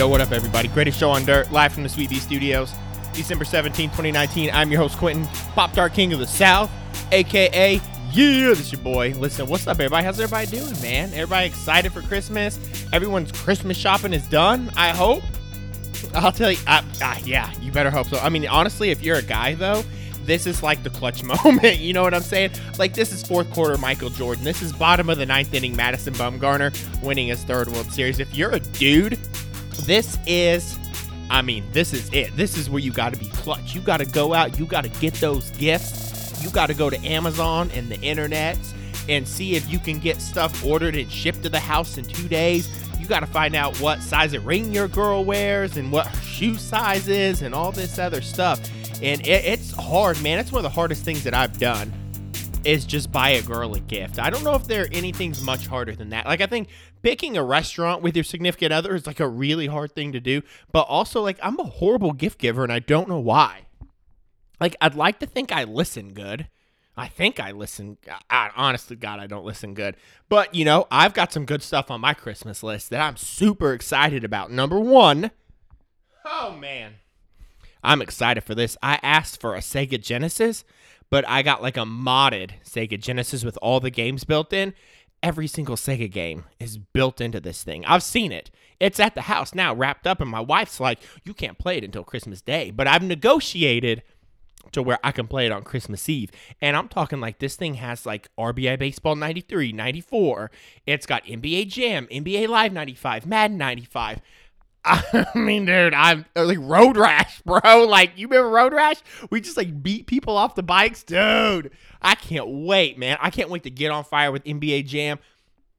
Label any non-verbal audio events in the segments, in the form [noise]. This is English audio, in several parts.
Yo, what up, everybody? Greatest show on dirt, live from the Sweet Bee Studios, December 17, 2019. I'm your host, Quentin, Pop Tart King of the South, aka Yeah, this is your boy. Listen, what's up, everybody? How's everybody doing, man? Everybody excited for Christmas? Everyone's Christmas shopping is done, I hope. I'll tell you, uh, uh, yeah, you better hope so. I mean, honestly, if you're a guy, though, this is like the clutch [laughs] moment. You know what I'm saying? Like, this is fourth quarter Michael Jordan. This is bottom of the ninth inning Madison Bumgarner winning his third World Series. If you're a dude, this is, I mean, this is it. This is where you got to be clutch. You got to go out, you got to get those gifts. You got to go to Amazon and the internet and see if you can get stuff ordered and shipped to the house in two days. You got to find out what size of ring your girl wears and what her shoe size is and all this other stuff. And it, it's hard, man. It's one of the hardest things that I've done is just buy a girl a gift. I don't know if there anything's much harder than that. Like I think picking a restaurant with your significant other is like a really hard thing to do, but also like I'm a horrible gift giver and I don't know why. Like I'd like to think I listen good. I think I listen. I, honestly, God, I don't listen good. But you know, I've got some good stuff on my Christmas list that I'm super excited about. Number one, oh man, I'm excited for this. I asked for a Sega Genesis, but I got like a modded Sega Genesis with all the games built in. Every single Sega game is built into this thing. I've seen it. It's at the house now, wrapped up, and my wife's like, "You can't play it until Christmas Day." But I've negotiated to where I can play it on Christmas Eve. And I'm talking like this thing has like RBI Baseball 93, 94. It's got NBA Jam, NBA Live 95, Madden 95. [laughs] I mean, dude, I'm uh, like Road Rash, [laughs] bro. Like, you remember Road Rash? We just like beat people off the bikes, dude. I can't wait, man. I can't wait to get on fire with NBA Jam.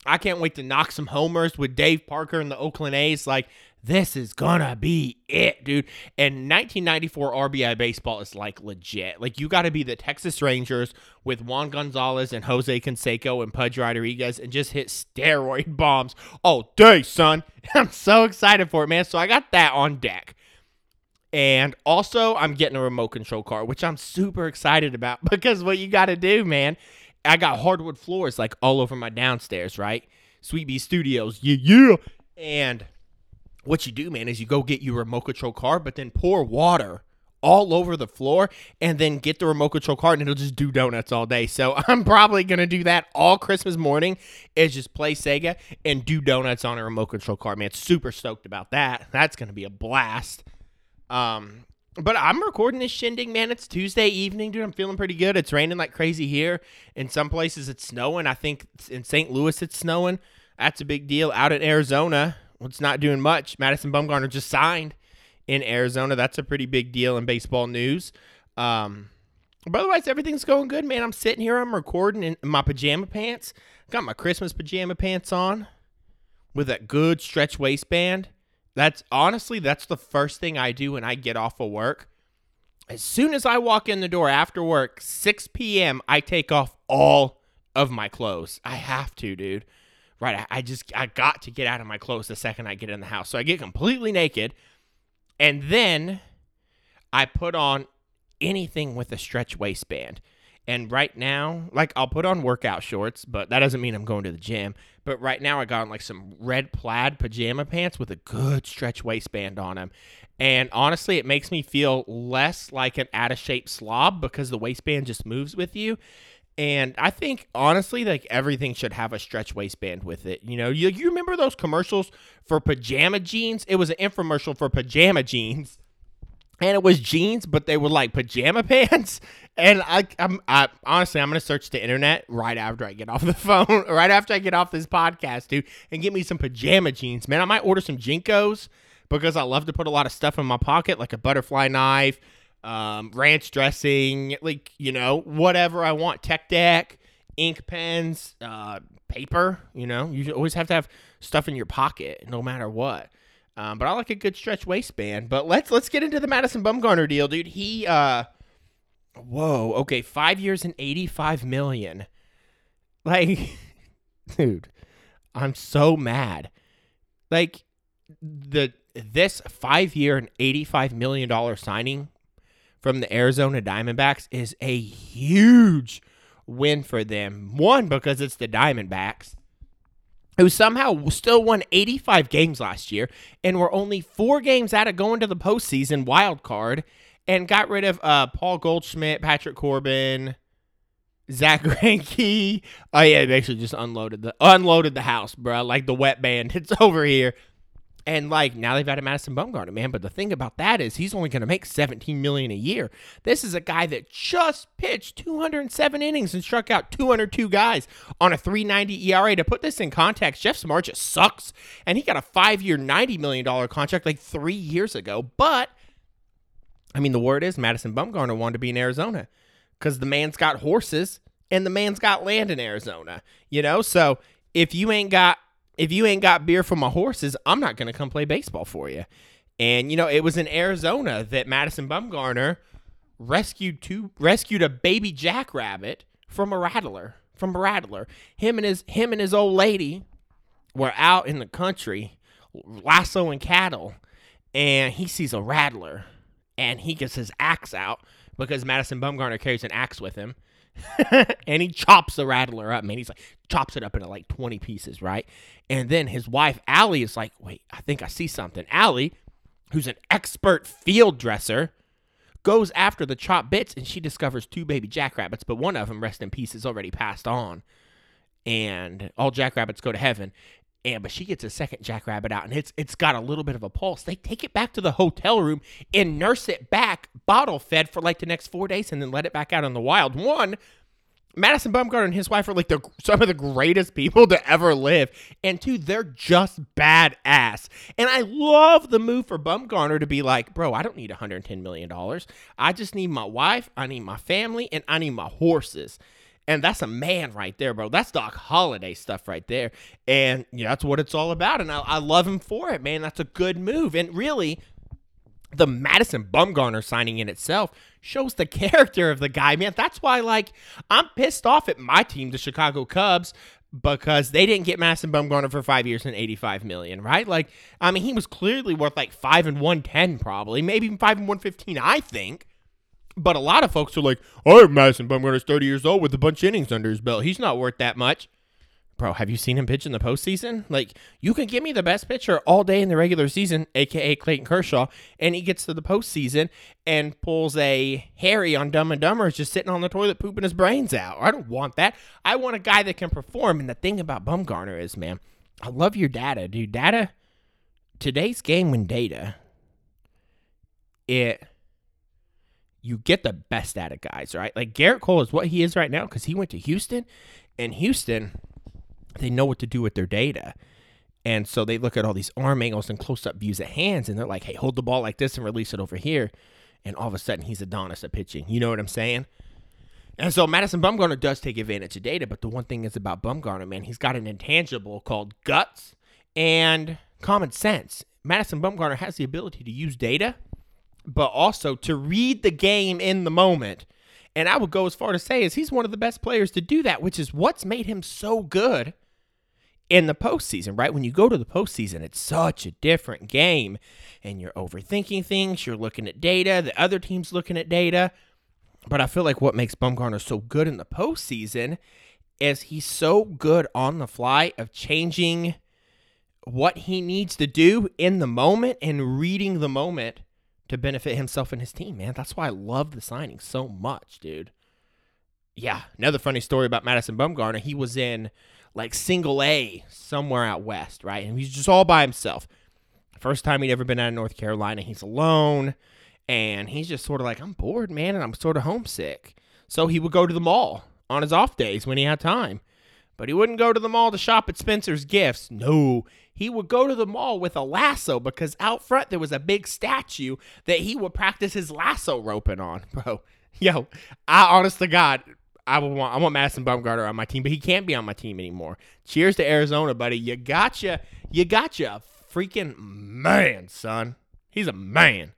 I can't wait to knock some homers with Dave Parker and the Oakland A's. Like, this is gonna be it, dude. And 1994 RBI baseball is like legit. Like you got to be the Texas Rangers with Juan Gonzalez and Jose Canseco and Pudge Rodriguez and just hit steroid [laughs] bombs all day, son. [laughs] I'm so excited for it, man. So I got that on deck. And also, I'm getting a remote control car, which I'm super excited about [laughs] because what you got to do, man. I got hardwood floors like all over my downstairs, right? Sweet Bee Studios, yeah, yeah. And what you do, man, is you go get your remote control car, but then pour water all over the floor and then get the remote control car and it'll just do donuts all day. So [laughs] I'm probably gonna do that all Christmas morning is just play Sega and do donuts on a remote control car. Man, super stoked about that. That's gonna be a blast. Um but I'm recording this shindig, man. It's Tuesday evening, dude. I'm feeling pretty good. It's raining like crazy here. In some places it's snowing. I think in St. Louis it's snowing. That's a big deal. Out in Arizona, it's not doing much. Madison Bumgarner just signed in Arizona. That's a pretty big deal in baseball news. Um, but otherwise, everything's going good, man. I'm sitting here, I'm recording in my pajama pants. Got my Christmas pajama pants on with that good stretch waistband. That's honestly, that's the first thing I do when I get off of work. As soon as I walk in the door after work, 6 p.m., I take off all of my clothes. I have to, dude right, I, I just I got to get out of my clothes the second I get in the house. So I get completely naked, and then I put on anything with a stretch waistband. And right now, like I'll put on workout shorts, but that doesn't mean I'm going to the gym. But right now, I got on like some red plaid pajama pants with a good stretch waistband on them. And honestly, it makes me feel less like an out of shape slob because the waistband just moves with you. And I think honestly, like everything should have a stretch waistband with it. You know, you, you remember those commercials for pajama jeans? It was an infomercial for pajama jeans, and it was jeans, but they were like pajama [laughs] pants. And I, I'm I, honestly, I'm gonna search the internet right after I get off the [laughs] phone, right after I get off this podcast, dude, and get me some pajama jeans, man. I might order some JNCOs because I love to put a lot of stuff in my pocket, like a butterfly knife um, ranch dressing, like you know, whatever I want. Tech deck, ink pens, uh, paper. You know, you always have to have stuff in your pocket, no matter what. Um, but I like a good stretch waistband. But let's let's get into the Madison Bumgarner deal, dude. He, uh, whoa, okay, five years and eighty five million. Like, [laughs] dude, I'm so mad. Like the this five year and eighty five million dollar signing from the Arizona Diamondbacks is a huge win for them. One, because it's the Diamondbacks. who somehow still won 85 games last year and were only four games out of going to the postseason wild card and got rid of uh, Paul Goldschmidt, Patrick Corbin, Zack Greinke. Oh yeah, basically just unloaded the unloaded the house, bro. Like the wet bandits [laughs] over here. And like now they've added Madison Bumgarner, man. But the thing about that is he's only going to make 17 million a year. This is a guy that just pitched 207 innings and struck out 202 guys on a 3.90 ERA. To put this in context, Jeff Samardzija sucks, and he got a five-year, 90 million dollar contract like three years ago. But I mean, the word is Madison Bumgarner wanted to be in Arizona because the man's got horses and the man's got land in Arizona. You know, so if you ain't got if you ain't got beer for my horses, I'm not gonna come play baseball for you. And you know, it was in Arizona that Madison Bumgarner rescued two rescued a baby jackrabbit from a rattler. From a rattler. Him and his him and his old lady were out in the country lassoing cattle, and he sees a rattler and he gets his axe out because Madison Bumgarner carries an axe with him. [laughs] and he chops the rattler up, man. He's like chops it up into like 20 pieces, right? And then his wife Allie is like, "Wait, I think I see something." Allie, who's an expert field dresser, goes after the chopped bits and she discovers two baby jackrabbits, but one of them, rest in peace, is already passed on. And all jackrabbits go to heaven and but she gets a second jackrabbit out and it's it's got a little bit of a pulse they take it back to the hotel room and nurse it back bottle fed for like the next four days and then let it back out in the wild one Madison Bumgarner and his wife are like the some of the greatest people to ever live. And two, they're just badass. And I love the move for Bumgarner to be like, bro, I don't need $110 million. I just need my wife, I need my family, and I need my horses. And that's a man right there, bro. That's Doc Holliday stuff right there. And yeah, that's what it's all about. And I, I love him for it, man. That's a good move. And really, the Madison Bumgarner signing in itself shows the [laughs] character of the guy, man. That's why, like, I'm pissed off at my team, the Chicago Cubs, because they didn't get Madison Bumgarner for five years and 85 million, right? Like, I mean, he was clearly worth like five and 110, probably, maybe even five and 115, I think. But a lot of folks are like, oh, Madison Bumgarner's 30 years old with a bunch of innings under his belt. He's not worth that much. Bro, have you seen him pitch in the postseason? Like, you can give me the best pitcher all day in the regular season, aka Clayton Kershaw, and he gets to the postseason and pulls a Harry on Dumb and Dumber, is just sitting on the toilet pooping his brains out. I don't want that. I want a guy that can perform. And the thing about Bumgarner is, man, I love your data, dude. Data, today's game when data, it you get the best out of guys, right? Like Gerrit Cole is what he is right now because he went to Houston, and Houston, they know what to do with their data. And so they look at all these arm angles and close up views of hands, and they're like, hey, hold the ball like this and release it over here. And all of a sudden, he's Adonis at pitching. You know what I'm saying? And so Madison Bumgarner does take advantage of data, but the one thing is about Bumgarner, man, he's got an intangible called guts and common sense. Madison Bumgarner has the ability to use data but also to read the game in the moment. And I would go as far to say is he's one of the best players to do that, which is what's made him so good in the postseason, right? When you go to the postseason, it's such a different game. And you're overthinking things, you're looking at data, the other team's looking at data. But I feel like what makes Bumgarner so good in the postseason is he's so good on the fly of changing what he needs to do in the moment and reading the moment to benefit himself and his team, man. That's why I love the signing so much, dude. Yeah, another funny story about Madison Bumgarner. He was in like single A somewhere out west, right? And he's just all by himself. First time he'd ever been out of North Carolina. He's alone. And he's just sort of like, I'm bored, man, and I'm sort of homesick. So he would go to the mall on his off days when he had time. But he wouldn't go to the mall to shop at Spencer's Gifts. No, he would go to the mall with a lasso because out front there was a big statue that he would practice his lasso roping on, [laughs] bro. Yo, I honest to God, I would want I want Madison Bumgarner on my team, but he can't be on my team anymore. Cheers to Arizona, buddy. You gotcha. You gotcha. Freaking man, son. He's a man.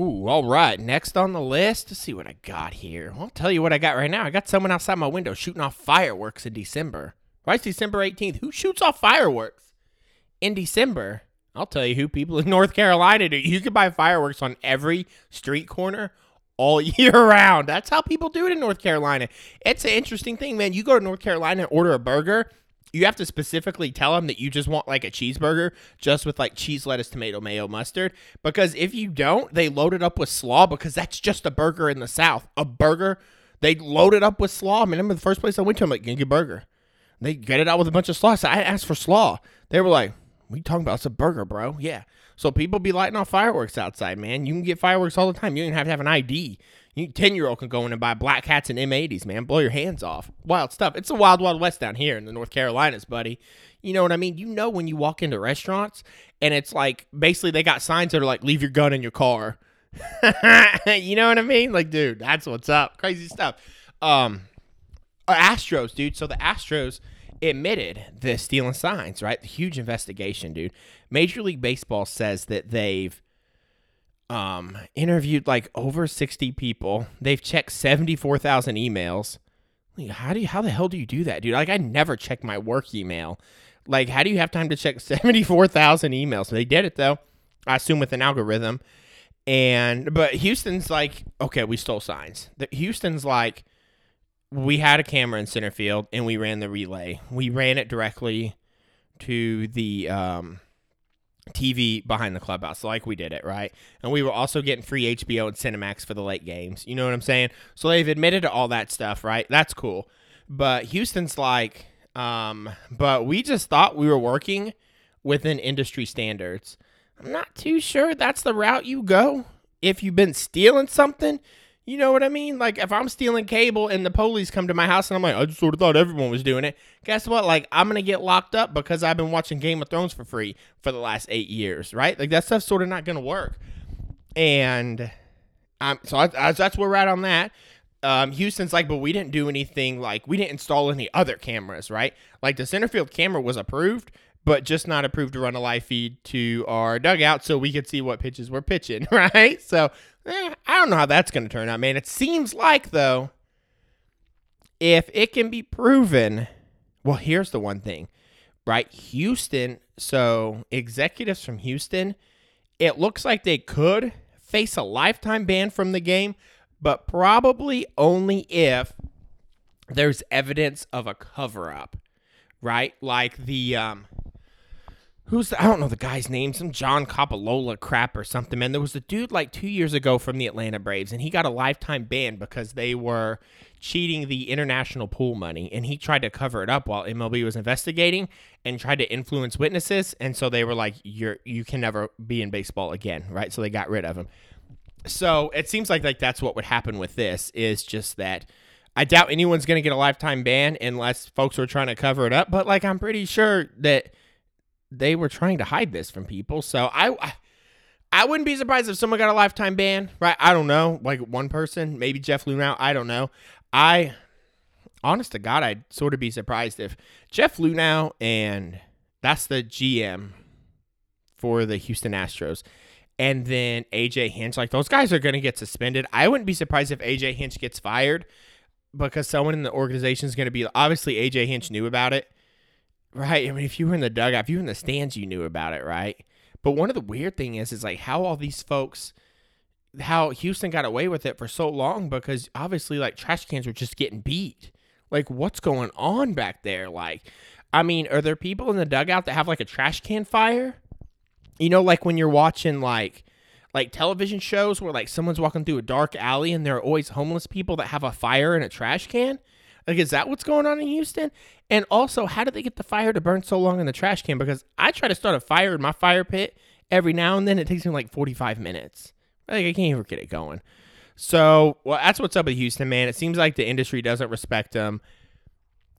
Ooh, all right. Next on the list, let's see what I got here. I'll tell you what I got right now. I got someone outside my window shooting off fireworks in December. Right, December 18th. Who shoots off fireworks in December? I'll tell you who people in [laughs] North Carolina do. You can buy fireworks on every street corner all [laughs] year round. That's how people do it in North Carolina. It's an interesting thing, man. You go to North Carolina and order a burger, you have to specifically tell them that you just want like a cheeseburger just with like cheese, lettuce, tomato, mayo, mustard. Because if you don't, they load it up with slaw because that's just a burger in the South. A burger, they load it up with slaw. I mean, I remember the first place I went to, I'm like, a burger. They get it out with a bunch of slaw. So I asked for slaw. They were like, you talking about? It's a burger, bro. Yeah. So people be lighting off fireworks outside, man. You can get fireworks all the time. You don't even have to have an ID. You ten year old can go in and buy black hats and M80s, man. Blow your hands off. Wild stuff. It's a wild, wild west down here in the North Carolinas, buddy. You know what I mean? You know when you walk into restaurants and it's like basically they got signs that are like leave your gun in your car. [laughs] you know what I mean? Like, dude, that's what's up. Crazy stuff. Um Astros, dude. So the Astros admitted the stealing signs, right? The huge investigation, dude. Major League Baseball says that they've um, interviewed like over 60 people. They've checked 74,000 emails. How do you, how the hell do you do that, dude? Like, I never check my work email. Like, how do you have time to check [laughs] 74,000 emails? They did it though. I assume with an algorithm. And, but Houston's like, okay, we stole signs. The, Houston's like, we had a camera in center field and we ran the relay. We ran it directly to the, um, TV behind the clubhouse, like we did it, right? And we were also getting free HBO and Cinemax for the late games. You know what I'm saying? So they've admitted to all that stuff, right? That's cool. But Houston's like, um, but we just thought we were working within industry standards. I'm not too sure that's the route you go. If you've been stealing something, you know what I mean? Like if I'm stealing cable and the police come to my house and I'm like, I just sort of thought everyone was doing it. Guess what? Like I'm gonna get locked up because I've been watching Game of Thrones for free for the last eight years, right? Like that stuff's sort of not gonna work. And um, so I, I, that's where we're at on that. Um, Houston's like, but we didn't do anything. Like we didn't install any other cameras, right? Like the center field camera was approved, but just not approved to run a live feed to our dugout so we could see what pitches we're pitching, [laughs] right? So eh, I don't know how that's going to turn out, man. It seems like, though, if it can be proven, well, here's the one thing, right? Houston, so executives from Houston, it looks like they could face a lifetime ban from the game, but probably only if there's evidence of a cover up, right? Like the um who's the, I don't know the guy's name, some John Coppolella crap or something. Man, there was a dude like two years ago from the Atlanta Braves, and he got a lifetime ban because they were cheating the international pool money, and he tried to cover it up while MLB was investigating and tried to influence witnesses, and so they were like, "You're you can never be in baseball again," right? So they got rid of him. So it seems like like that's what would happen with this is just that. I doubt anyone's going to get a lifetime ban unless folks are trying to cover it up. But like, I'm pretty sure that they were trying to hide this from people. So I, I wouldn't be surprised if someone got a lifetime ban, right? I don't know, like one person, maybe Jeff Luhnow. I don't know. I, honest to God, I'd sort of be surprised if Jeff Luhnow and that's the GM for the Houston Astros. And then AJ Hinch, like those guys are going to get suspended. I wouldn't be surprised if AJ Hinch gets fired because someone in the organization is going to be obviously AJ Hinch knew about it Right. I mean, if you were in the dugout, if you were in the stands, you knew about it, right? But one of the weird thing is, is like how all these folks, how Houston got away with it for so long because obviously, like trash cans were just getting beat. Like, what's going on back there? Like, I mean, are there people in the dugout that have like a trash can fire? You know, like when you're watching like like television shows where like someone's walking through a dark alley and there are always homeless people that have a fire in a trash can. Like, is that what's going on in Houston? And also, how did they get the fire to burn so long in the trash can? Because I try to start a fire in my fire pit every now and then. It takes me like 45 minutes. Like, I can't even get it going. So, well, that's what's up with Houston, man. It seems like the industry doesn't respect them.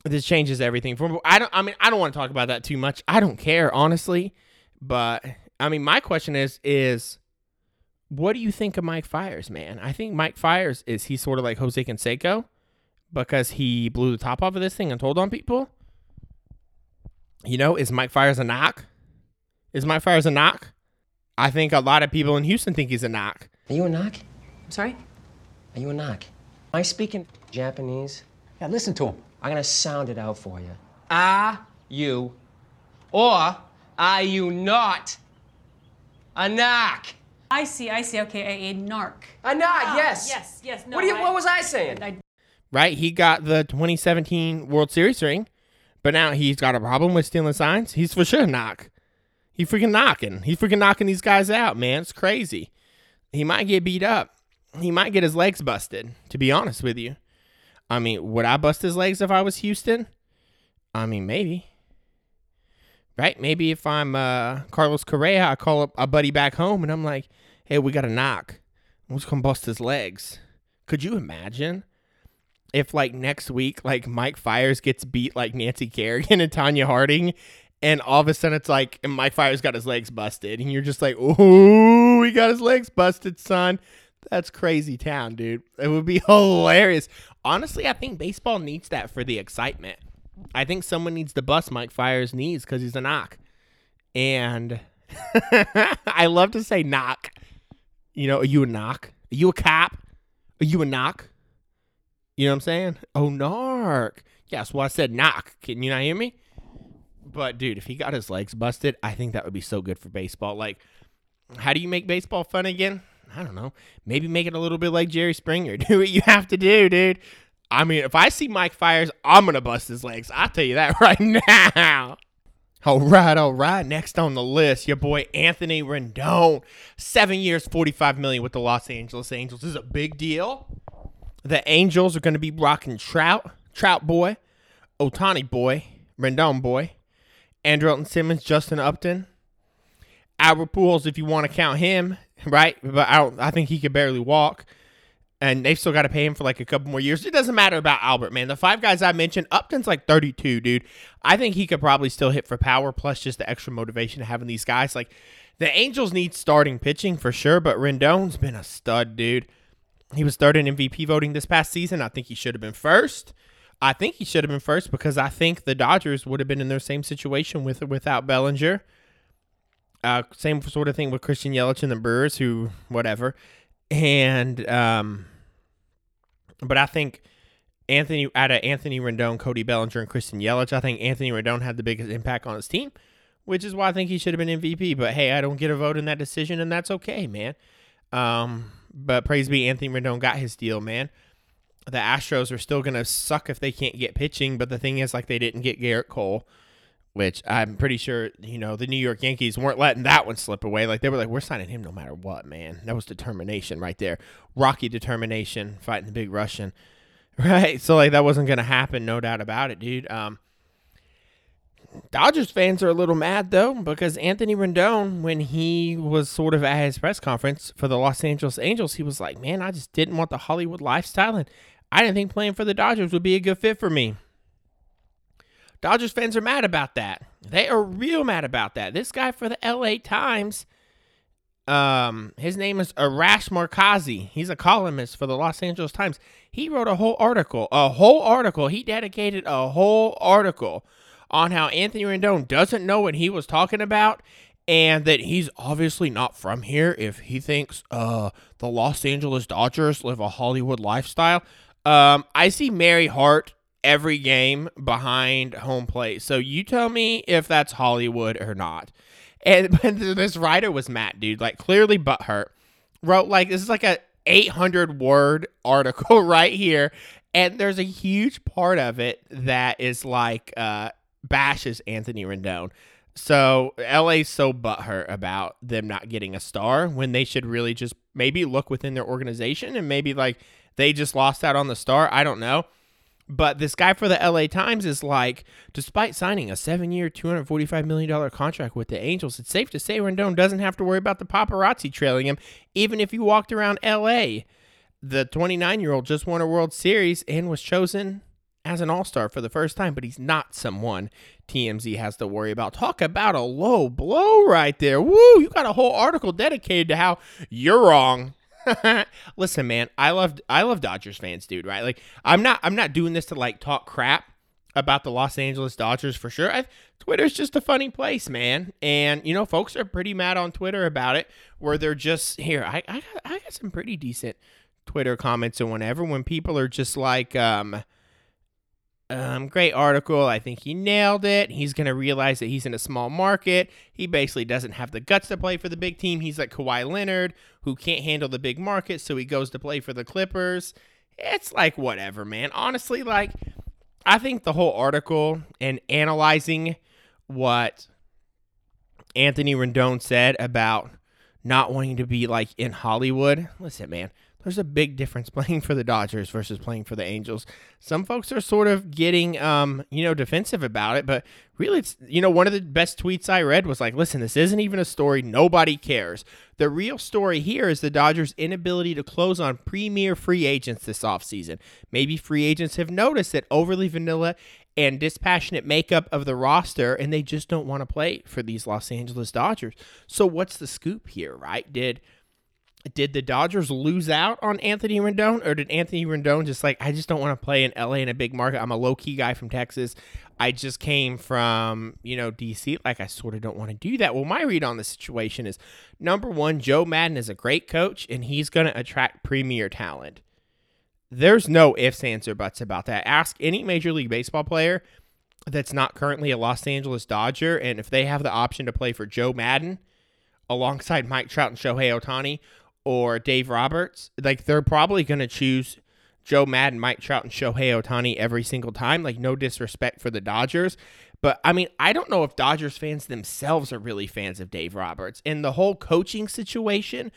This changes everything. From I don't. I mean, I don't want to talk about that too much. I don't care, honestly. But I mean, my question is, is what do you think of Mike Fiers, man? I think Mike Fiers is he sort of like Jose Canseco? Because he blew the top off of this thing and told on people? You know, is Mike Fiers a knock? Is Mike Fiers a knock? I think a lot of people in Houston think he's a knock. Are you a knock? I'm sorry? Are you a knock? Am I speaking Japanese? Yeah, listen to him. I'm gonna sound it out for you. Are you or are you not a knock? I see, I see. Okay, a, a narc. A knock, Ah, yes. Yes, yes. No, what, do you, I- what was I saying? I, Right? He got the 2017 World Series ring But now he's got a problem with stealing signs. He's for sure knock. He freaking knocking. He's freaking knocking these guys out, man. It's crazy. He might get beat up. He might get his legs busted, to be honest with you. I mean, would I bust his legs if I was Houston? I mean, maybe. Right? Maybe if I'm uh, Carlos Correa, I call up a buddy back home and I'm like, hey, we got a knock. Who's going to bust his legs? Could you imagine if, like, next week, like, Mike Fiers gets beat like Nancy Kerrigan and Tonya Harding and all of a sudden it's like and Mike Fiers got his legs busted, and you're just like, "Ooh, he got his legs busted, son." That's crazy town, dude. It would be [laughs] hilarious. Honestly, I think baseball needs that for the excitement. I think someone needs to bust Mike Fiers' knees because he's a knock. And [laughs] I love to say knock. You know, are you a knock? Are you a cop? Are you a knock? You know what I'm saying? Oh, narc. Yes, well, I said knock. Can you not hear me? But dude, if he got his legs busted, I think that would be so good for baseball. Like, how do you make baseball fun again? I don't know. Maybe make it a little bit like Jerry Springer. [laughs] Do what you have to do, dude. I mean, if I see Mike Fiers, I'm gonna bust his legs. I'll tell you that [laughs] right now. All right, all right. Next on the list, your boy Anthony Rendon. Seven years, 45 million with the Los Angeles Angels. This is a big deal. The Angels are gonna be rocking Trout, Trout boy, Ohtani boy, Rendon boy, Andrelton Simmons, Justin Upton, Albert Pujols, if you want to count him, right? But I, don't, I think he could barely walk, and they've still got to pay him for like a couple more years. It doesn't matter about Albert, man. The five guys I mentioned, Upton's like 32, dude. I think he could probably still hit for power, plus just the extra motivation of having these guys. Like the Angels need starting pitching for sure, but Rendon's been a stud, dude. He was third in MVP voting this past season. I think he should have been first. I think he should have been first because I think the Dodgers would have been in their same situation with without Bellinger. Uh, same sort of thing with Christian Yelich and the Brewers, who whatever, and um, but I think Anthony out of Anthony Rendon, Cody Bellinger, and Christian Yelich, I think Anthony Rendon had the biggest impact on his team, which is why I think he should have been MVP. But hey, I don't get a vote in that decision, and that's okay, man. Um, but praise be, Anthony Rendon got his deal, man the Astros are still going to suck if they can't get pitching. But the thing is, like, they didn't get Gerrit Cole, which I'm pretty sure, you know, the New York Yankees weren't letting that one slip away. Like, they were like, we're signing him no matter what, man. That was determination right there. Rocky determination fighting the big Russian. [laughs] Right. So, like, that wasn't going to happen. No doubt about it, dude. Um, Dodgers fans are a little mad though because Anthony Rendon, when he was sort of at his press conference for the Los Angeles Angels, he was like, "Man, I just didn't want the Hollywood lifestyle, and I didn't think playing for the Dodgers would be a good fit for me." Dodgers fans are mad about that. They are real mad about that. This guy for the LA Times, um, his name is Arash Markazi. He's a columnist for the Los Angeles Times. He wrote a whole article, a whole article. He dedicated a whole article on how Anthony Rendon doesn't know what he was talking about and that he's obviously not from here if he thinks uh, the Los Angeles Dodgers live a Hollywood lifestyle. Um, I see Mary Hart every game behind home plate. So you tell me if that's Hollywood or not. And [laughs] this writer was Matt, dude, like clearly butthurt. Wrote like this is like a 800 word article [laughs] right here. And there's a huge part of it that is like uh, bashes Anthony Rendon. So LA's so butthurt about them not getting a star when they should really just maybe look within their organization and maybe like they just lost out on the star. I don't know. But this guy for the LA Times is like, despite signing a seven year, $245 million contract with the Angels, it's safe to say Rendon doesn't have to worry about the paparazzi trailing him, even if he walked around LA. The 29 year old just won a World Series and was chosen as an all star for the first time, but he's not someone TMZ has to worry about. Talk about a low blow right there. Woo, you got a whole article dedicated to how you're wrong. [laughs] Listen, man, I love I love Dodgers fans, dude, right? Like I'm not I'm not doing this to like talk crap about the Los Angeles Dodgers for sure. I, Twitter's just a funny place, man. And you know, folks are pretty mad on Twitter about it where they're just here. I I got, I got some pretty decent Twitter comments and whenever when people are just like um um, great article. I think he nailed it. He's going to realize that he's in a small market. He basically doesn't have the guts to play for the big team. He's like Kawhi Leonard, who can't handle the big market, so he goes to play for the Clippers. It's like, whatever, man. Honestly, like, I think the whole article and analyzing what Anthony Rendon said about not wanting to be like in Hollywood. Listen, man, there's a big difference [laughs] playing for the Dodgers versus playing for the Angels. Some folks are sort of getting, um, you know, defensive about it, but really, it's, you know, one of the best tweets I read was like, listen, this isn't even a story. Nobody cares. The real story here is the Dodgers' inability to close on premier free agents this offseason. Maybe free agents have noticed that overly vanilla and dispassionate makeup of the roster, and they just don't want to play for these Los Angeles Dodgers. So, what's the scoop here, right? Did did the Dodgers lose out on Anthony Rendon, or did Anthony Rendon just like I just don't want to play in LA in a big market? I'm a low key guy from Texas. I just came from you know DC. Like I sort of don't want to do that. Well, my read on the situation is number one, Joe Maddon is a great coach, and he's going to attract premier talent. There's no ifs, ands, or buts about that. Ask any Major League Baseball player that's not currently a Los Angeles Dodger, and if they have the option to play for Joe Maddon alongside Mike Trout and Shohei Ohtani or Dave Roberts, like they're probably going to choose Joe Maddon, Mike Trout, and Shohei Ohtani every single time. Like, no disrespect for the Dodgers. But I mean, I don't know if Dodgers fans themselves are really fans of Dave Roberts. And the whole coaching situation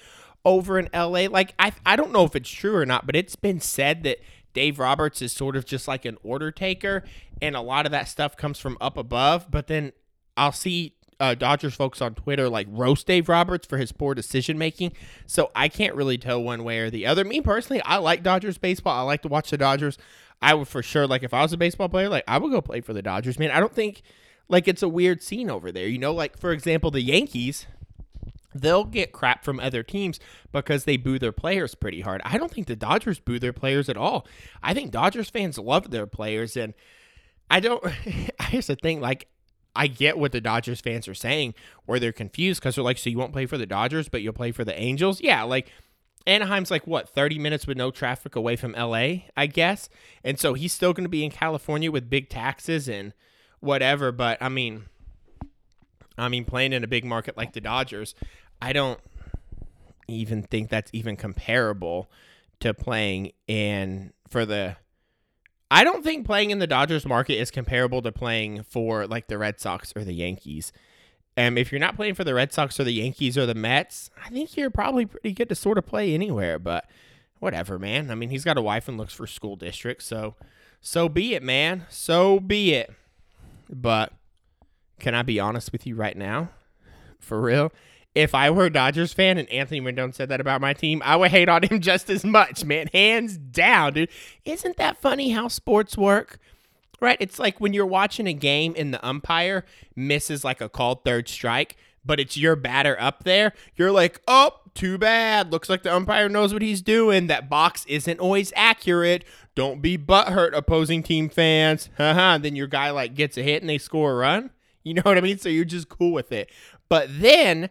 over in LA. Like I I don't know if it's true or not, but it's been said that Dave Roberts is sort of just like an order taker and a lot of that stuff comes from up above, but then I'll see uh, Dodgers folks on Twitter like roast Dave Roberts for his poor decision making. So I can't really tell one way or the other. Me personally, I like Dodgers baseball. I like to watch the Dodgers. I would for sure like if I was a baseball player, like I would go play for the Dodgers. Man, I don't think like it's a weird scene over there. You know, like for example, the Yankees they'll get crap from other teams because they boo their players pretty hard. I don't think the Dodgers boo their players at all. I think Dodgers fans love their players and I don't [laughs] here's the thing like I get what the Dodgers fans are saying where they're confused cuz they're like so you won't play for the Dodgers but you'll play for the Angels? Yeah, like Anaheim's like what 30 minutes with no traffic away from LA, I guess. And so he's still going to be in California with big taxes and whatever, but I mean I mean, playing in a big market like the Dodgers, I don't even think that's even comparable to playing in for the. I don't think playing in the Dodgers market is comparable to playing for like the Red Sox or the Yankees. And if you're not playing for the Red Sox or the Yankees or the Mets, I think you're probably pretty good to sort of play anywhere. But whatever, man. I mean, he's got a wife and looks for school districts, so so be it, man. So be it. But can I be honest with you right now? For real? If I were a Dodgers fan and Anthony Rendon said that about my team, I would hate on him [laughs] just as much, man. Hands down, dude. Isn't that funny how sports work? Right? It's like when you're watching a game and the umpire misses like a called third strike, but it's your batter up there. You're like, oh, too bad. Looks like the umpire knows what he's doing. That box isn't always accurate. Don't be butthurt, opposing team fans. Haha. [laughs] Uh-huh. then your guy like gets a hit and they score a run. You know what I mean? So you're just cool with it. But then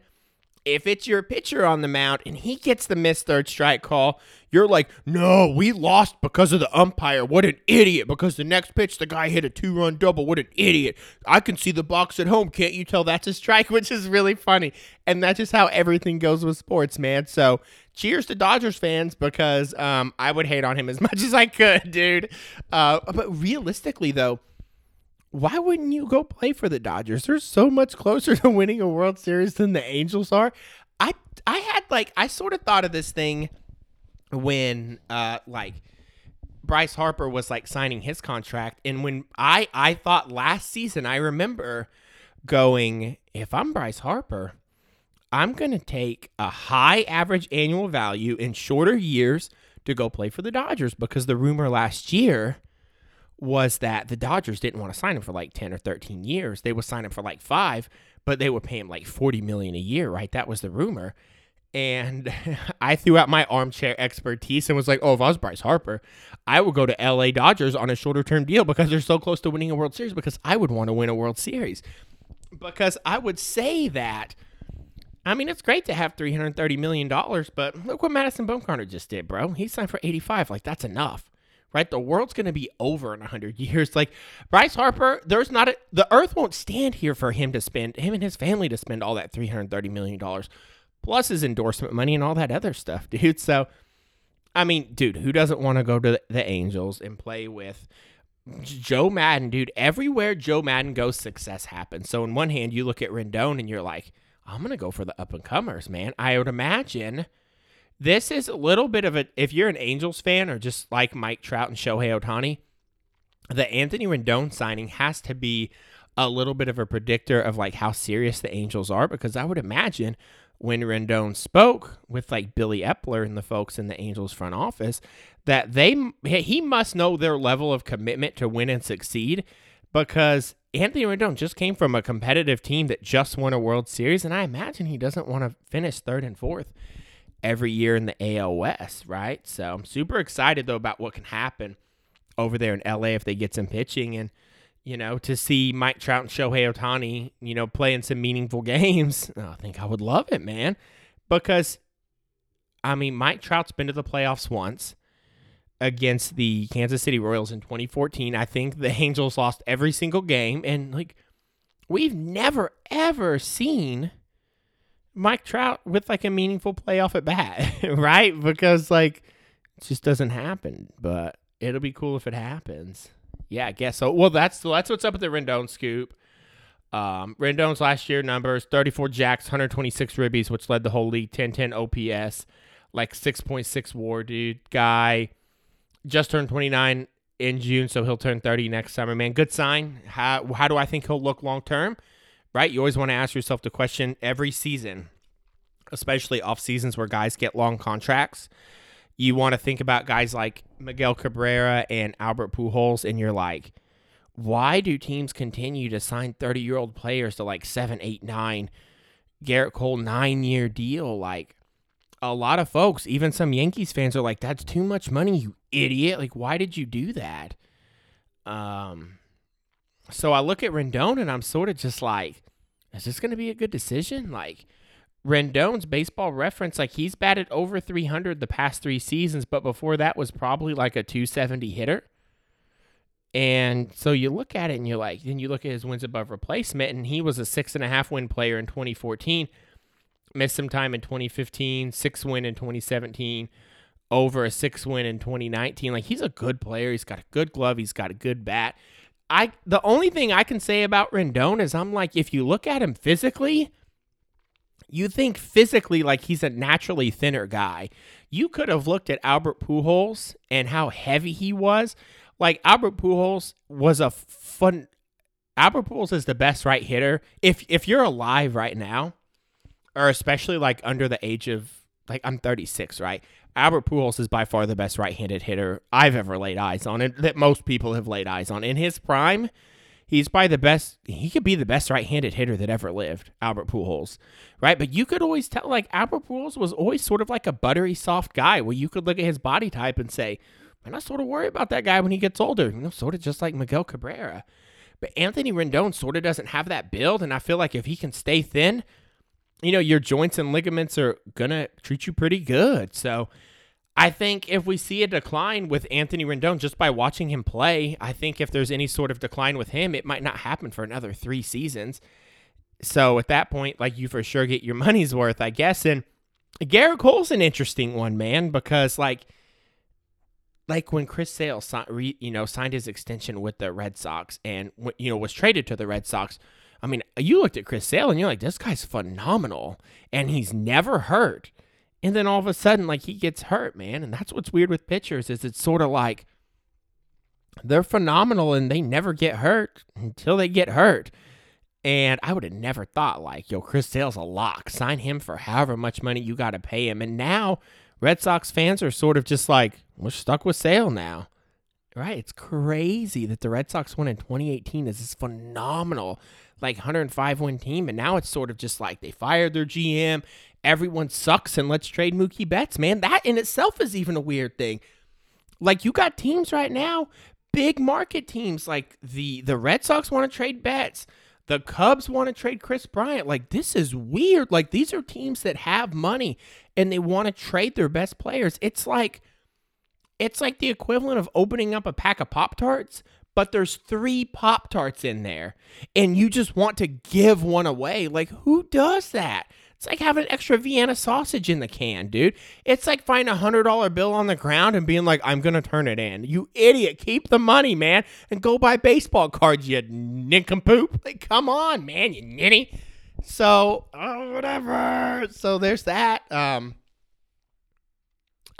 if it's your pitcher on the mound and he gets the missed third strike call, you're like, no, we lost because of the umpire. What an idiot. Because the next pitch, the guy hit a two run double. What an idiot. I can see the box at home. Can't you tell that's a strike? [laughs] Which is really funny. And that's just how everything goes with sports, man. So cheers to Dodgers fans because um, I would hate on him as [laughs] much as I could, dude. Uh, but realistically, though, why wouldn't you go play for the Dodgers? They're so much closer [laughs] to winning a World Series than the Angels are. I I had like I sort of thought of this thing when uh like Bryce Harper was like signing his contract and when I I thought last season I remember going if I'm Bryce Harper I'm going to take a high average annual value in shorter years to go play for the Dodgers because the rumor last year was that the Dodgers didn't want to sign him for like 10 or 13 years. They would sign him for like 5, but they would pay him like 40 million a year, right? That was the rumor. And [laughs] I threw out my armchair expertise and was like, "Oh, if I was Bryce Harper, I would go to LA Dodgers on a shorter term deal because they're so close to winning a World Series because I would want to win a World Series." Because I would say that I mean, it's great to have $330 million, but look what Madison Bumgarner just did, bro. He signed for 85. Like, that's enough right? The world's going to be over in 100 years. [laughs] Like Bryce Harper, there's not a, the earth won't stand here for him to spend, him and his family to spend all that $330 million plus his endorsement money and all that other stuff, [laughs] dude. So, I mean, dude, who doesn't want to go to the Angels and play with Joe Maddon, dude, everywhere Joe Maddon goes, success happens. So, on one hand, you look at Rendon and you're like, I'm going to go for the up and comers, man. I would imagine this is a little bit of a, if you're an Angels fan or just like Mike Trout and Shohei Ohtani, the Anthony Rendon signing has to be a little bit of a predictor of like how serious the Angels are because I would imagine when Rendon spoke with like Billy Eppler and the folks in the Angels front office that they he must know their level of commitment to win and succeed because Anthony Rendon just came from a competitive team that just won a World Series and I imagine he doesn't want to finish third and fourth every year in the West, right? So I'm super excited though about what can happen over there in LA if they get some pitching and you know, to see Mike Trout and Shohei Ohtani, you know, playing some meaningful [laughs] games, oh, I think I would love it, man. Because, I mean, Mike Trout's been to the playoffs once against the Kansas City Royals in 2014. I think the [laughs] Angels lost every single game. And, like, we've never, ever seen Mike Trout with, like, a meaningful playoff at bat, [laughs] right? Because, like, it just doesn't happen. But it'll be cool if it happens. Yeah, I guess so. Well, that's that's what's up with the Rendon scoop. Um, Rendon's last year numbers 34 jacks, 126 ribbies, which led the whole league, 1010 OPS, like 6.6 war, dude. Guy just turned 29 in June, so he'll turn 30 next summer, man. Good sign. How, how do I think he'll look long term? Right? You always want to ask yourself the question every season, especially off seasons where guys get long contracts you want to think about guys like Miguel Cabrera and Albert Pujols, and you're like, why do teams continue to sign 30 year old players to like seven, eight, nine? Gerrit Cole, nine year deal? Like, a lot of folks, even some Yankees fans, are like, that's too much money, you idiot. Like, why did you do that? Um, so I look at Rendon and I'm sort of just like, is this going to be a good decision? Like, Rendon's baseball reference, like he's batted over 300 the past three seasons, but before that was probably like a 270 hitter. And so you look at it and you're like, then you look at his wins above replacement, and he was a six and a half win player in 2014, missed some time in 2015, six win in 2017, over a six win in 2019. Like he's a good player. He's got a good glove. He's got a good bat. I the only thing I can say about Rendon is I'm like, if you look at him physically, you think physically like he's a naturally thinner guy. You could have looked at Albert Pujols and how heavy he was. Like Albert Pujols was a fun. Albert Pujols is the best right hitter. If if you're alive right now, or especially like under the age of like I'm 36, right? Albert Pujols is by far the best right-handed hitter I've ever laid eyes on, and that most people have laid eyes on. In his prime, He's probably the best. He could be the best right-handed hitter that ever lived, Albert Pujols, right? But you could always tell, like Albert Pujols was always sort of like a buttery, soft guy, where you could look at his body type and say, "Man, I sort of worry about that guy when he gets older." You know, sort of just like Miguel Cabrera. But Anthony Rendon sort of doesn't have that build, and I feel like if he can stay thin, you know, your joints and ligaments are gonna treat you pretty good. So I think if we see a decline with Anthony Rendon just by watching him play, I think if there's any sort of decline with him, it might not happen for another three seasons. So at that point, like you for sure get your [laughs] money's worth, I guess. And Gerrit Cole's an interesting one, man, because like, like when Chris Sale, you know, signed his extension with the Red Sox and you know was traded to the Red Sox. You looked at Chris Sale and you're like, this guy's phenomenal, and he's never hurt. And then all of a sudden, like he gets hurt, man. And that's what's weird with pitchers is it's sort of like they're phenomenal and they never get hurt until they get hurt. And I would have never thought like, yo, Chris Sale's a lock. Sign him for however much money you got to pay him. And now Red Sox fans are sort of just like, we're stuck with Sale now. Right? It's crazy that the Red Sox won in 2018 is this phenomenal, like 105 win team. And now it's sort of just like they fired their GM everyone sucks and let's trade Mookie Betts, man. That in itself is even a weird thing. Like you got teams right now, big market teams like the the Red Sox want to trade Betts. The Cubs want to trade Kris Bryant. Like this is weird. Like these are teams that have money and they want to trade their best players. It's like it's like the equivalent of opening up a pack of Pop Tarts, but there's three Pop Tarts in there, and you just want to give one away. Like, who does that? It's like having an extra Vienna sausage in the can, dude. It's like finding a hundred dollar bill on the ground and being like, I'm gonna turn it in. You idiot. Keep the money, man, and go buy baseball cards, you nincompoop. Like, come on, man, you ninny. So, oh, whatever. So there's that. Um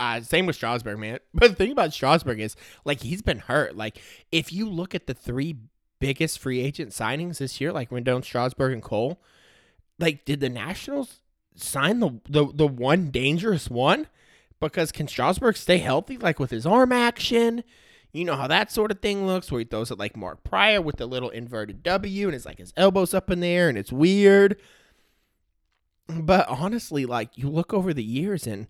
uh, same with Strasburg, man. [laughs] But the thing about Strasburg is, like, he's been hurt. Like, if you look at the three biggest free agent signings this year, like Rendon, Strasburg, and Cole, like, did the Nationals sign the, the the one dangerous one? Because can Strasburg stay healthy, like with his arm action? You know how that sort of thing looks, where he throws it like Mark Prior with the little inverted W, and it's like his elbows up in there, and it's weird. But honestly, like you look over the years, and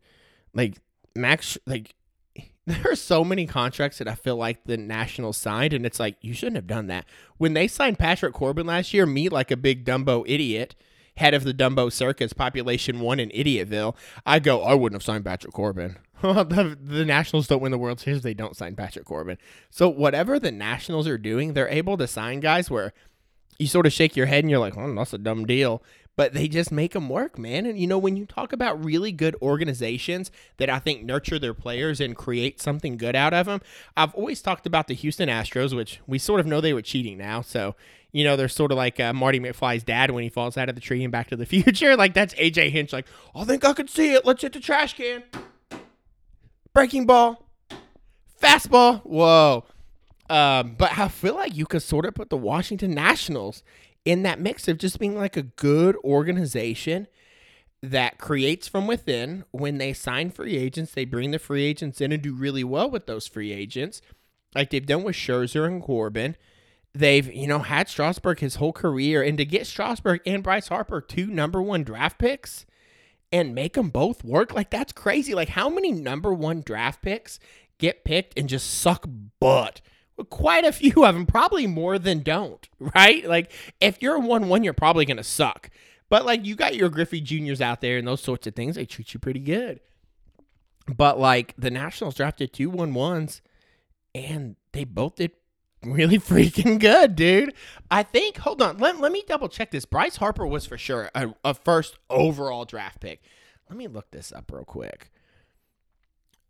like Max, like [laughs] there are so many contracts that I feel like the Nationals signed, and it's like you shouldn't have done that. When they signed Patrick Corbin last year, me like a big Dumbo idiot, head of the Dumbo Circus, population one in Idiotville, I go, I wouldn't have signed Patrick Corbin. [laughs] the, the Nationals don't win the World Series, they don't sign Patrick Corbin. So whatever the Nationals are doing, they're able to sign guys where you sort of shake your head and you're like, oh, that's a dumb deal. But they just make them work, man. And you know, when you talk about really good organizations that I think nurture their players and create something good out of them, I've always talked about the Houston Astros, which we sort of know they were cheating now. So, you know, they're sort of like uh, Marty McFly's dad when he falls out of the tree in Back to the [laughs] Future. Like, that's AJ Hinch, like, I think I can see it. Let's hit the trash can. Breaking ball. Fastball. Whoa. Um, but I feel like you could sort of put the Washington Nationals in that mix of just being like a good organization that creates from within. When they sign free agents, they bring the free agents in and do really well with those free agents, like they've done with Scherzer and Corbin. They've, you know, had Strasburg his whole career, and to get Strasburg and Bryce Harper two number one draft picks and make them both work, like that's crazy. Like, how many number one draft picks get picked and just suck butt? Quite a few of them, probably more than don't, right? Like if you're a one one, you're probably gonna suck. But like you got your Griffey Juniors out there and those sorts of things, they treat you pretty good. But like the Nationals drafted two one ones, and they both did really [laughs] freaking good, dude. I think. Hold on, let, let me double check this. Bryce Harper was for sure a, a first overall draft pick. Let me look this up real quick.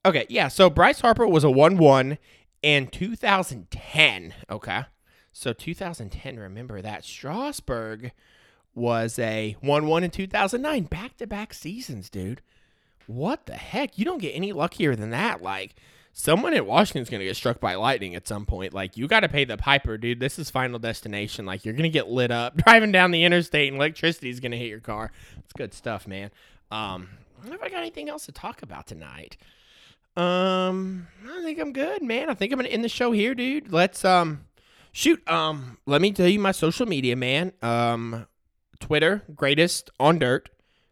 Okay, yeah. So Bryce Harper was a one one in 2010, okay? So 2010, remember that Strasburg was a 1-1 in 2009, back-to-back seasons, dude. What the heck? You don't get any luckier than that. Like someone in Washington's going to get struck by lightning at some point. Like you got to pay the piper, dude. This is final destination. Like you're going to get lit up [laughs] driving down the interstate and electricity is going to hit your car. It's good stuff, man. Um, I don't know if I got anything else to talk about tonight. Um, I think I'm good, man. I think I'm gonna end the show here, dude. Let's um shoot. Um, let me tell you my social media, man. Um, Twitter, greatest on dirt.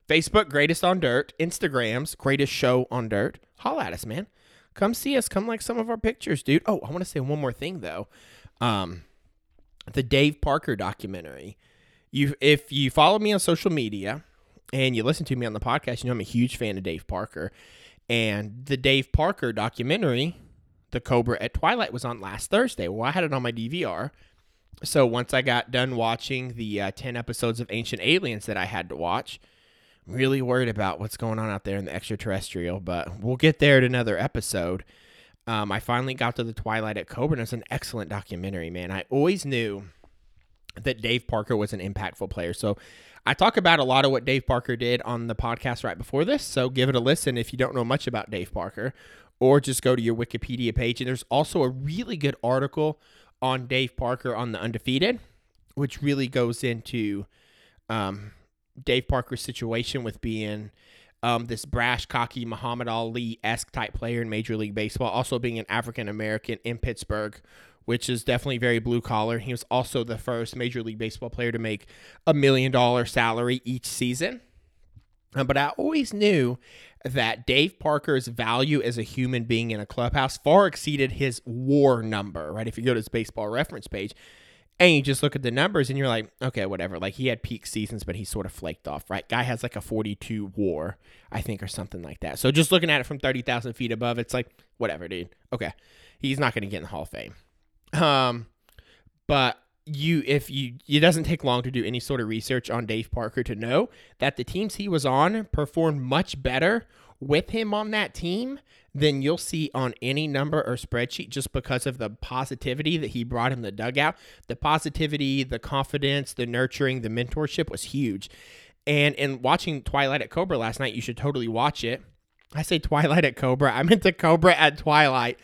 Facebook, greatest on dirt. Instagrams, greatest show on dirt. Holla at us, man. Come see us. Come like some of our pictures, dude. Oh, I want to say one more thing though. Um, the Dave Parker documentary. You, if you follow me on social media and you listen to me on the podcast, you know I'm a huge fan of Dave Parker. And the Dave Parker documentary, The Cobra at Twilight, was on last Thursday. Well, I had it on my DVR. So once I got done watching the uh, 10 episodes of Ancient Aliens that I had to watch, I'm really worried about what's going on out there in the extraterrestrial, but we'll get there at another episode. Um, I finally got to the Twilight at Cobra, and it's an excellent documentary, man. I always knew that Dave Parker was an impactful player. So I talk about a lot of what Dave Parker did on the podcast right before this, so give it a listen if you don't know much about Dave Parker, or just go to your Wikipedia page. And there's also a really good article on Dave Parker on the Undefeated, which really goes into um, Dave Parker's situation with being um, this brash, cocky Muhammad Ali esque type player in Major League Baseball, also being an African American in Pittsburgh, which is definitely very blue collar. He was also the first Major League Baseball player to make a million dollar salary each season. Um, but I always knew that Dave Parker's value as a human being in a clubhouse far exceeded his war number, right? If you go to his baseball reference page and you just look at the numbers and you're like, okay, whatever. Like he had peak seasons, but he sort of flaked off, right? Guy has like a 42 war, I think, or something like that. So just looking at it from 30,000 feet above, it's like, whatever, dude. Okay. He's not going to get in the Hall of Fame. Um, but you if you it doesn't take long to do any sort of research on Dave Parker to know that the teams he was on performed much better with him on that team than you'll see on any number or spreadsheet just because of the positivity that he brought in the dugout. The positivity, the confidence, the nurturing, the mentorship was huge. And in watching Twilight at Cobra last night, you should totally watch it. I say Twilight at Cobra, I meant the Cobra at Twilight.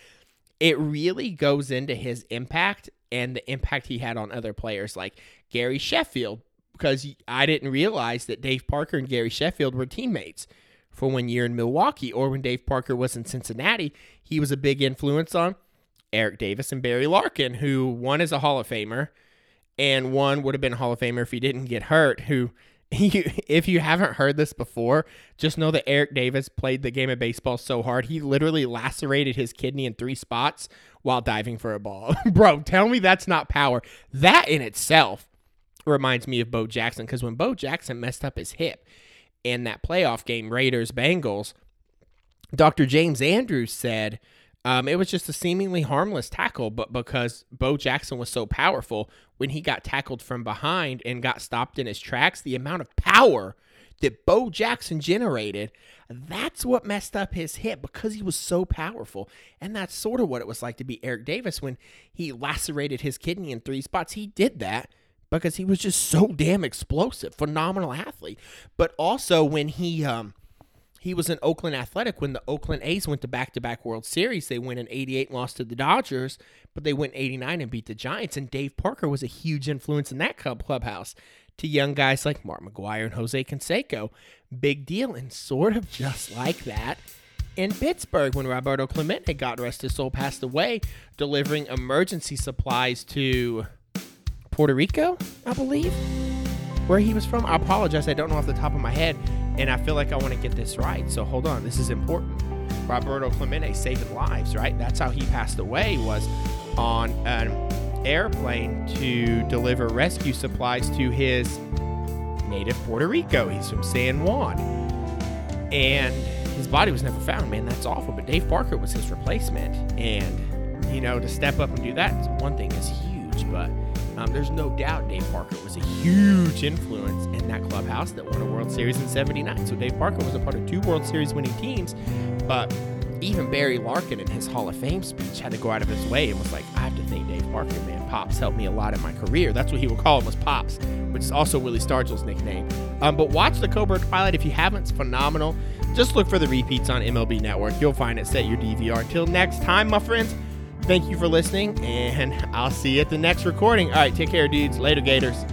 It really goes into his impact and the impact he had on other players like Gary Sheffield, because I didn't realize that Dave Parker and Gary Sheffield were teammates for one year in Milwaukee, or when Dave Parker was in Cincinnati, he was a big influence on Eric Davis and Barry Larkin, who one is a Hall of Famer, and one would have been a Hall of Famer if he didn't get hurt. Who, [laughs] if you haven't heard this before, just know that Eric Davis played the game of baseball so hard he literally lacerated his kidney in three spots while diving for a ball. [laughs] Bro, tell me that's not power. That in itself reminds me of Bo Jackson because when Bo Jackson messed up his hip in that playoff game, Raiders Bengals, Dr. James Andrews said um, it was just a seemingly harmless tackle, but because Bo Jackson was so powerful, when he got tackled from behind and got stopped in his tracks, the amount of power that Bo Jackson generated, that's what messed up his hip because he was so powerful. And that's sort of what it was like to be Eric Davis when he lacerated his kidney in three spots. He did that because he was just so damn explosive, phenomenal athlete. But also when he um he was in Oakland Athletic when the Oakland A's went to back-to-back World Series. They went in 88 and lost to the Dodgers, but they went 89 and beat the Giants and Dave Parker was a huge influence in that club clubhouse to young guys like Mark McGwire and Jose Canseco. Big deal and sort of just [laughs] like that in Pittsburgh when Roberto Clemente, God rest his soul, passed away, delivering emergency supplies to Puerto Rico, I believe, where he was from. I apologize, I don't know off the top of my head, and I feel like I want to get this right. So hold on, this is important. Roberto Clemente saving lives, right? That's how he passed away was on an airplane to deliver rescue supplies to his native Puerto Rico. He's from San Juan. And his body was never found, man. That's awful. But Dave Parker was his replacement. And, you know, to step up and do that, one thing is huge. But um, there's no doubt Dave Parker was a huge influence in that clubhouse that won a World Series in 79. So Dave Parker was a part of two World Series winning teams. But even Barry Larkin in his Hall of Fame speech had to go out of his way and was like, I have to thank Dave Parker, man. Pops helped me a lot in my career. That's what he would call him was Pops, which is also Willie Stargell's nickname. Um, but watch the Cobra Twilight if you haven't. It's phenomenal. Just look for the repeats on MLB Network. You'll find it. Set your DVR. Until next time, my friends, thank you for listening, and I'll see you at the next recording. All right, take care, dudes. Later, Gators.